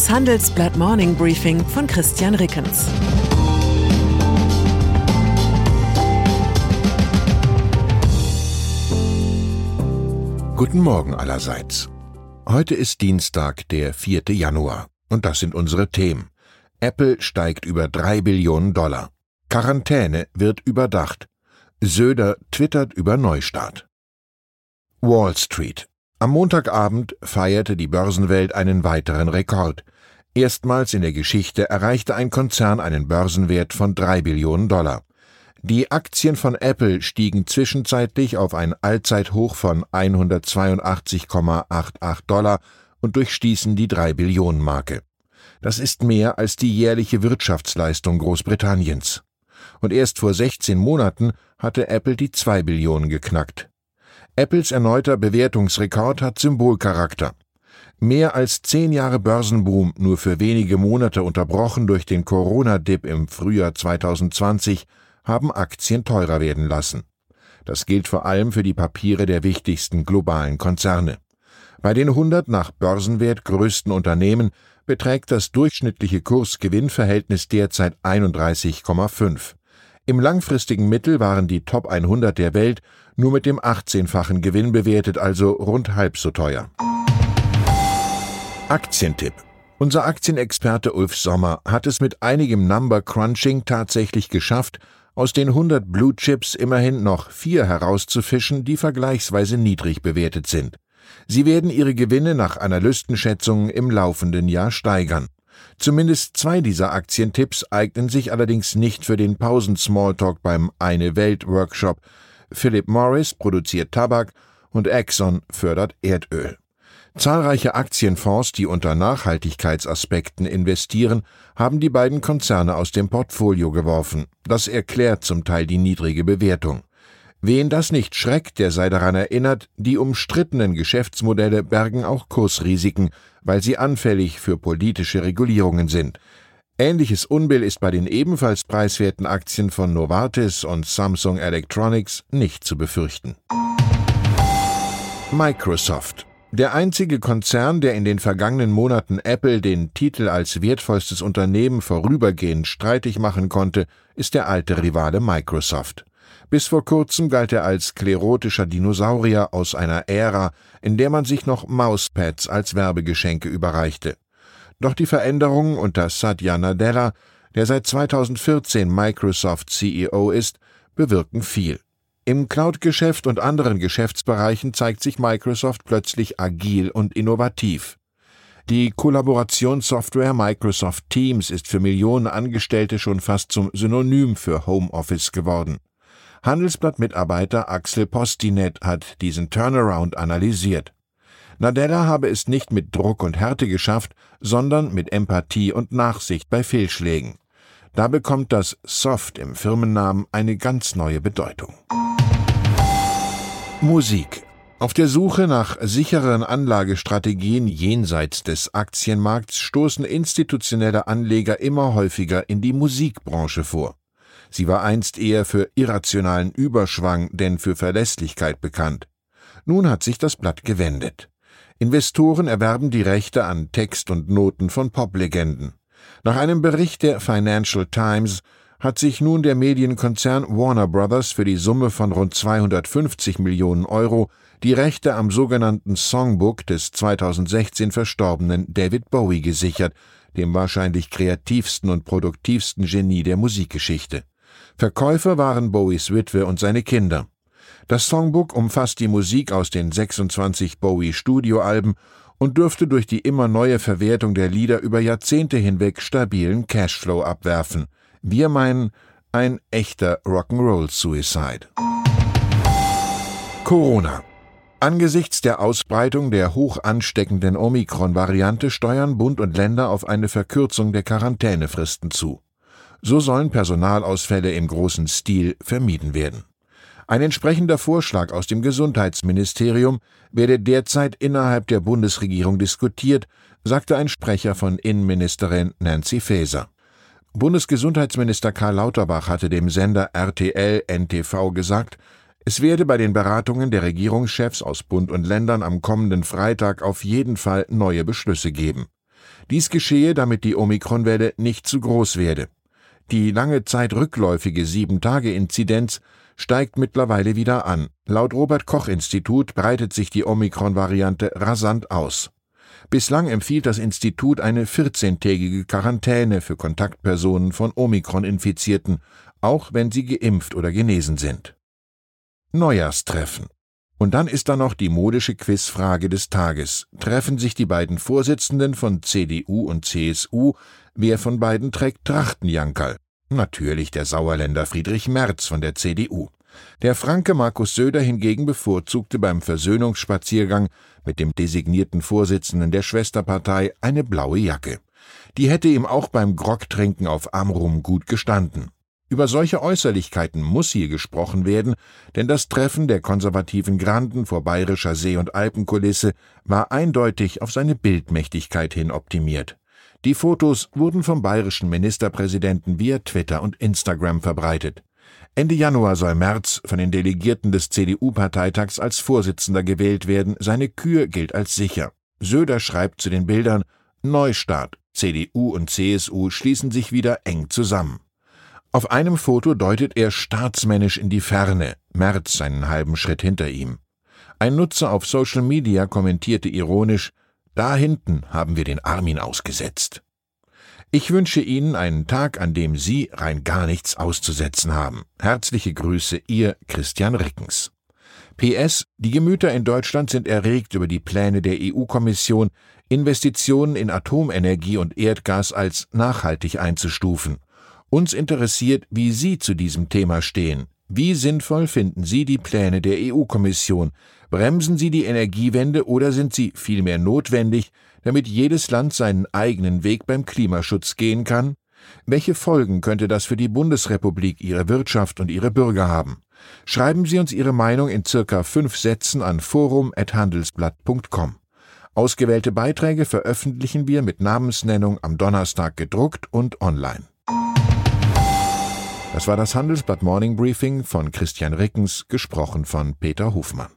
Das Handelsblatt Morning Briefing von Christian Rickens. Guten Morgen allerseits. Heute ist Dienstag, der 4. Januar. Und das sind unsere Themen. Apple steigt über drei Billionen Dollar. Quarantäne wird überdacht. Söder twittert über Neustart. Wall Street. Am Montagabend feierte die Börsenwelt einen weiteren Rekord. Erstmals in der Geschichte erreichte ein Konzern einen Börsenwert von drei Billionen Dollar. Die Aktien von Apple stiegen zwischenzeitlich auf ein Allzeithoch von 182,88 Dollar und durchstießen die drei Billionen Marke. Das ist mehr als die jährliche Wirtschaftsleistung Großbritanniens. Und erst vor 16 Monaten hatte Apple die zwei Billionen geknackt. Apples erneuter Bewertungsrekord hat Symbolcharakter. Mehr als zehn Jahre Börsenboom, nur für wenige Monate unterbrochen durch den Corona-Dip im Frühjahr 2020, haben Aktien teurer werden lassen. Das gilt vor allem für die Papiere der wichtigsten globalen Konzerne. Bei den 100 nach Börsenwert größten Unternehmen beträgt das durchschnittliche Kurs-Gewinn-Verhältnis derzeit 31,5. Im langfristigen Mittel waren die Top 100 der Welt nur mit dem 18-fachen Gewinn bewertet, also rund halb so teuer. Aktientipp. Unser Aktienexperte Ulf Sommer hat es mit einigem Number Crunching tatsächlich geschafft, aus den 100 Blue Chips immerhin noch vier herauszufischen, die vergleichsweise niedrig bewertet sind. Sie werden ihre Gewinne nach Analystenschätzungen im laufenden Jahr steigern. Zumindest zwei dieser Aktientipps eignen sich allerdings nicht für den Pausen-Smalltalk beim Eine Welt-Workshop. Philip Morris produziert Tabak und Exxon fördert Erdöl. Zahlreiche Aktienfonds, die unter Nachhaltigkeitsaspekten investieren, haben die beiden Konzerne aus dem Portfolio geworfen. Das erklärt zum Teil die niedrige Bewertung. Wen das nicht schreckt, der sei daran erinnert, die umstrittenen Geschäftsmodelle bergen auch Kursrisiken, weil sie anfällig für politische Regulierungen sind. Ähnliches Unbill ist bei den ebenfalls preiswerten Aktien von Novartis und Samsung Electronics nicht zu befürchten. Microsoft der einzige Konzern, der in den vergangenen Monaten Apple den Titel als wertvollstes Unternehmen vorübergehend streitig machen konnte, ist der alte Rivale Microsoft. Bis vor kurzem galt er als sklerotischer Dinosaurier aus einer Ära, in der man sich noch Mauspads als Werbegeschenke überreichte. Doch die Veränderungen unter Satya Nadella, der seit 2014 Microsoft CEO ist, bewirken viel. Im Cloud-Geschäft und anderen Geschäftsbereichen zeigt sich Microsoft plötzlich agil und innovativ. Die Kollaborationssoftware Microsoft Teams ist für Millionen Angestellte schon fast zum Synonym für Homeoffice geworden. Handelsblatt-Mitarbeiter Axel Postinet hat diesen Turnaround analysiert. Nadella habe es nicht mit Druck und Härte geschafft, sondern mit Empathie und Nachsicht bei Fehlschlägen. Da bekommt das Soft im Firmennamen eine ganz neue Bedeutung. Musik. Auf der Suche nach sicheren Anlagestrategien jenseits des Aktienmarkts stoßen institutionelle Anleger immer häufiger in die Musikbranche vor. Sie war einst eher für irrationalen Überschwang denn für Verlässlichkeit bekannt. Nun hat sich das Blatt gewendet. Investoren erwerben die Rechte an Text und Noten von Poplegenden. Nach einem Bericht der Financial Times hat sich nun der Medienkonzern Warner Brothers für die Summe von rund 250 Millionen Euro die Rechte am sogenannten Songbook des 2016 verstorbenen David Bowie gesichert, dem wahrscheinlich kreativsten und produktivsten Genie der Musikgeschichte. Verkäufer waren Bowies Witwe und seine Kinder. Das Songbook umfasst die Musik aus den 26 Bowie Studioalben und dürfte durch die immer neue Verwertung der Lieder über Jahrzehnte hinweg stabilen Cashflow abwerfen. Wir meinen, ein echter Rock'n'Roll Suicide. Corona. Angesichts der Ausbreitung der hoch ansteckenden Omikron-Variante steuern Bund und Länder auf eine Verkürzung der Quarantänefristen zu. So sollen Personalausfälle im großen Stil vermieden werden. Ein entsprechender Vorschlag aus dem Gesundheitsministerium werde derzeit innerhalb der Bundesregierung diskutiert, sagte ein Sprecher von Innenministerin Nancy Faeser. Bundesgesundheitsminister Karl Lauterbach hatte dem Sender RTL NTV gesagt, es werde bei den Beratungen der Regierungschefs aus Bund und Ländern am kommenden Freitag auf jeden Fall neue Beschlüsse geben. Dies geschehe, damit die Omikronwelle nicht zu groß werde. Die lange Zeit rückläufige Sieben-Tage-Inzidenz steigt mittlerweile wieder an. Laut Robert Koch Institut breitet sich die Omikron-Variante rasant aus. Bislang empfiehlt das Institut eine 14-tägige Quarantäne für Kontaktpersonen von Omikron-Infizierten, auch wenn sie geimpft oder genesen sind. Neujahrstreffen. Und dann ist da noch die modische Quizfrage des Tages. Treffen sich die beiden Vorsitzenden von CDU und CSU? Wer von beiden trägt Trachtenjankerl? Natürlich der Sauerländer Friedrich Merz von der CDU. Der Franke Markus Söder hingegen bevorzugte beim Versöhnungsspaziergang mit dem designierten Vorsitzenden der Schwesterpartei eine blaue Jacke. Die hätte ihm auch beim Grogtrinken auf Amrum gut gestanden. Über solche Äußerlichkeiten muss hier gesprochen werden, denn das Treffen der konservativen Granden vor bayerischer See- und Alpenkulisse war eindeutig auf seine Bildmächtigkeit hin optimiert. Die Fotos wurden vom bayerischen Ministerpräsidenten via Twitter und Instagram verbreitet. Ende Januar soll Merz von den Delegierten des CDU-Parteitags als Vorsitzender gewählt werden. Seine Kür gilt als sicher. Söder schreibt zu den Bildern Neustart. CDU und CSU schließen sich wieder eng zusammen. Auf einem Foto deutet er staatsmännisch in die Ferne, Merz einen halben Schritt hinter ihm. Ein Nutzer auf Social Media kommentierte ironisch, da hinten haben wir den Armin ausgesetzt. Ich wünsche Ihnen einen Tag, an dem Sie rein gar nichts auszusetzen haben. Herzliche Grüße, Ihr Christian Rickens. PS, die Gemüter in Deutschland sind erregt über die Pläne der EU-Kommission, Investitionen in Atomenergie und Erdgas als nachhaltig einzustufen. Uns interessiert, wie Sie zu diesem Thema stehen. Wie sinnvoll finden Sie die Pläne der EU-Kommission? Bremsen Sie die Energiewende oder sind sie vielmehr notwendig, damit jedes Land seinen eigenen Weg beim Klimaschutz gehen kann? Welche Folgen könnte das für die Bundesrepublik, ihre Wirtschaft und ihre Bürger haben? Schreiben Sie uns Ihre Meinung in circa fünf Sätzen an forum.handelsblatt.com. Ausgewählte Beiträge veröffentlichen wir mit Namensnennung am Donnerstag gedruckt und online. Das war das Handelsblatt Morning Briefing von Christian Rickens, gesprochen von Peter Hofmann.